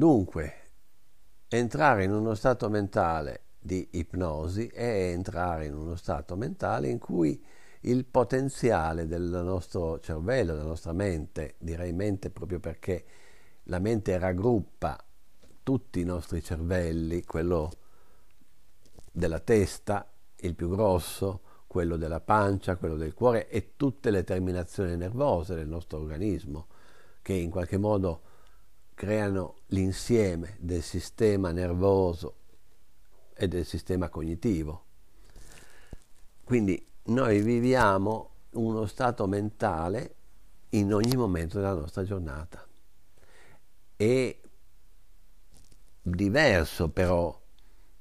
Dunque, entrare in uno stato mentale di ipnosi è entrare in uno stato mentale in cui il potenziale del nostro cervello, della nostra mente, direi mente proprio perché la mente raggruppa tutti i nostri cervelli, quello della testa, il più grosso, quello della pancia, quello del cuore e tutte le terminazioni nervose del nostro organismo, che in qualche modo creano l'insieme del sistema nervoso e del sistema cognitivo. Quindi noi viviamo uno stato mentale in ogni momento della nostra giornata. È diverso però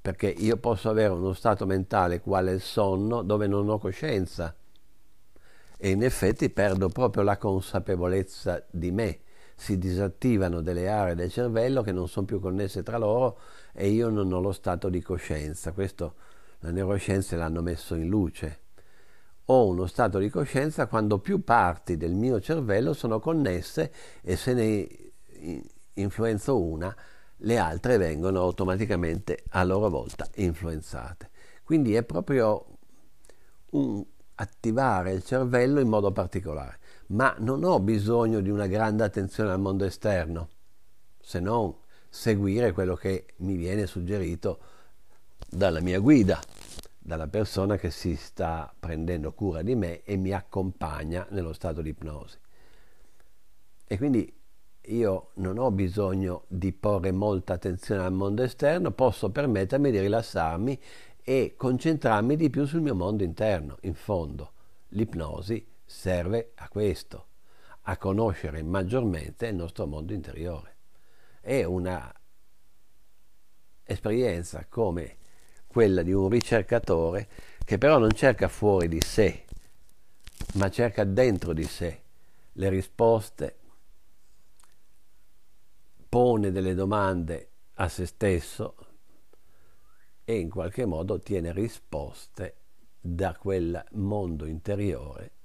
perché io posso avere uno stato mentale quale il sonno dove non ho coscienza e in effetti perdo proprio la consapevolezza di me, si disattivano delle aree del cervello che non sono più connesse tra loro e io non ho lo stato di coscienza. Questo le neuroscienze l'hanno messo in luce. Ho uno stato di coscienza quando più parti del mio cervello sono connesse e se ne influenzo una, le altre vengono automaticamente a loro volta influenzate. Quindi è proprio un attivare il cervello in modo particolare, ma non ho bisogno di una grande attenzione al mondo esterno, se non seguire quello che mi viene suggerito dalla mia guida, dalla persona che si sta prendendo cura di me e mi accompagna nello stato di ipnosi. E quindi io non ho bisogno di porre molta attenzione al mondo esterno, posso permettermi di rilassarmi e concentrarmi di più sul mio mondo interno. In fondo, l'ipnosi serve a questo, a conoscere maggiormente il nostro mondo interiore. È una esperienza come quella di un ricercatore che però non cerca fuori di sé, ma cerca dentro di sé le risposte pone delle domande a se stesso e in qualche modo ottiene risposte da quel mondo interiore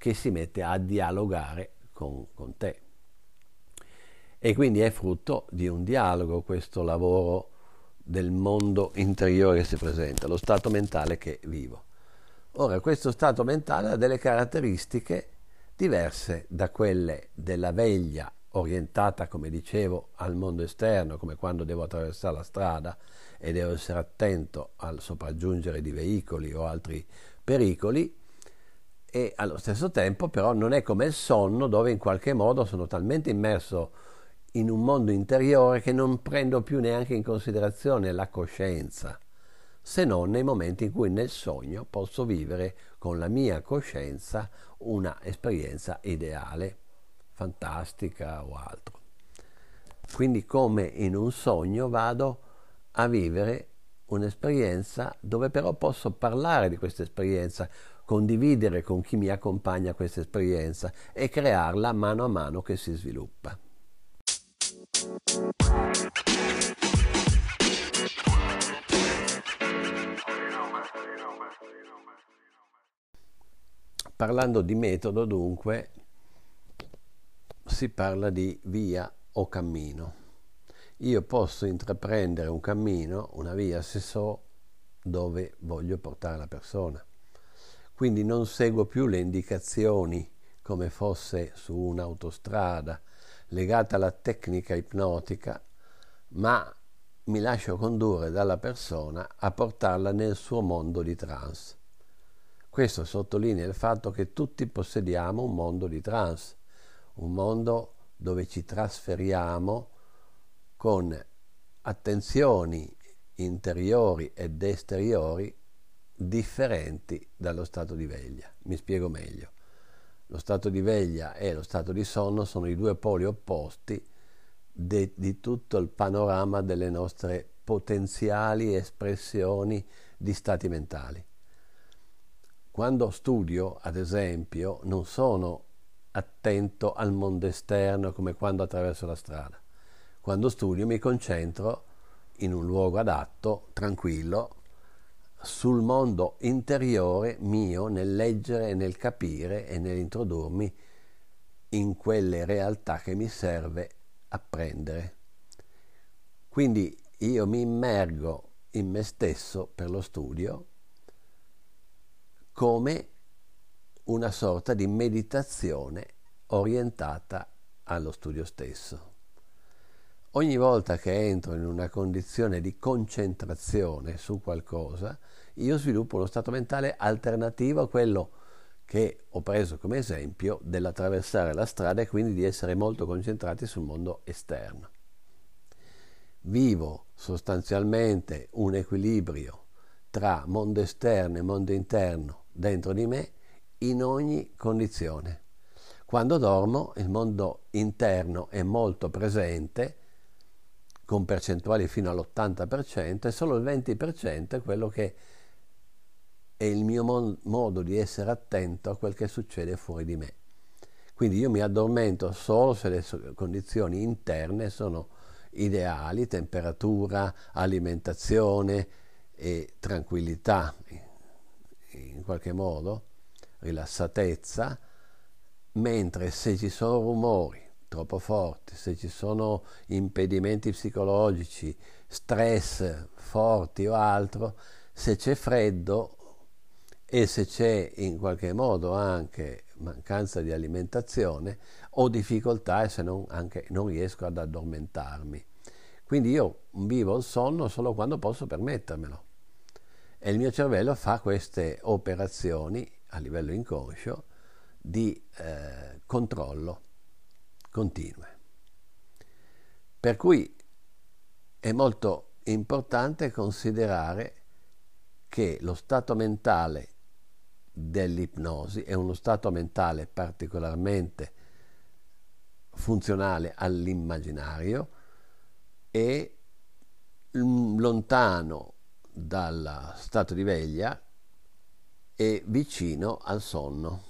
che si mette a dialogare con, con te. E quindi è frutto di un dialogo questo lavoro del mondo interiore che si presenta, lo stato mentale che vivo. Ora, questo stato mentale ha delle caratteristiche diverse da quelle della veglia orientata, come dicevo, al mondo esterno, come quando devo attraversare la strada e devo essere attento al sopraggiungere di veicoli o altri pericoli, e allo stesso tempo però non è come il sonno dove in qualche modo sono talmente immerso in un mondo interiore che non prendo più neanche in considerazione la coscienza, se non nei momenti in cui nel sogno posso vivere con la mia coscienza una esperienza ideale fantastica o altro. Quindi come in un sogno vado a vivere un'esperienza dove però posso parlare di questa esperienza, condividere con chi mi accompagna questa esperienza e crearla mano a mano che si sviluppa. Parlando di metodo, dunque, si parla di via o cammino. Io posso intraprendere un cammino, una via, se so dove voglio portare la persona. Quindi non seguo più le indicazioni come fosse su un'autostrada legata alla tecnica ipnotica, ma mi lascio condurre dalla persona a portarla nel suo mondo di trance. Questo sottolinea il fatto che tutti possediamo un mondo di trance un mondo dove ci trasferiamo con attenzioni interiori ed esteriori differenti dallo stato di veglia. Mi spiego meglio. Lo stato di veglia e lo stato di sonno sono i due poli opposti de, di tutto il panorama delle nostre potenziali espressioni di stati mentali. Quando studio, ad esempio, non sono attento al mondo esterno come quando attraverso la strada. Quando studio mi concentro in un luogo adatto, tranquillo, sul mondo interiore mio nel leggere e nel capire e nell'introdurmi in quelle realtà che mi serve apprendere. Quindi io mi immergo in me stesso per lo studio come una sorta di meditazione orientata allo studio stesso. Ogni volta che entro in una condizione di concentrazione su qualcosa, io sviluppo uno stato mentale alternativo a quello che ho preso come esempio dell'attraversare la strada e quindi di essere molto concentrati sul mondo esterno. Vivo sostanzialmente un equilibrio tra mondo esterno e mondo interno dentro di me in ogni condizione. Quando dormo il mondo interno è molto presente, con percentuali fino all'80%, e solo il 20% è quello che è il mio mon- modo di essere attento a quel che succede fuori di me. Quindi io mi addormento solo se le condizioni interne sono ideali, temperatura, alimentazione e tranquillità in qualche modo, rilassatezza, mentre se ci sono rumori troppo forti, se ci sono impedimenti psicologici, stress forti o altro, se c'è freddo e se c'è in qualche modo anche mancanza di alimentazione ho difficoltà e se non, anche non riesco ad addormentarmi. Quindi io vivo il sonno solo quando posso permettermelo. E il mio cervello fa queste operazioni a livello inconscio di eh, controllo continue. Per cui è molto importante considerare che lo stato mentale dell'ipnosi è uno stato mentale particolarmente funzionale all'immaginario e lontano dal stato di veglia e vicino al sonno.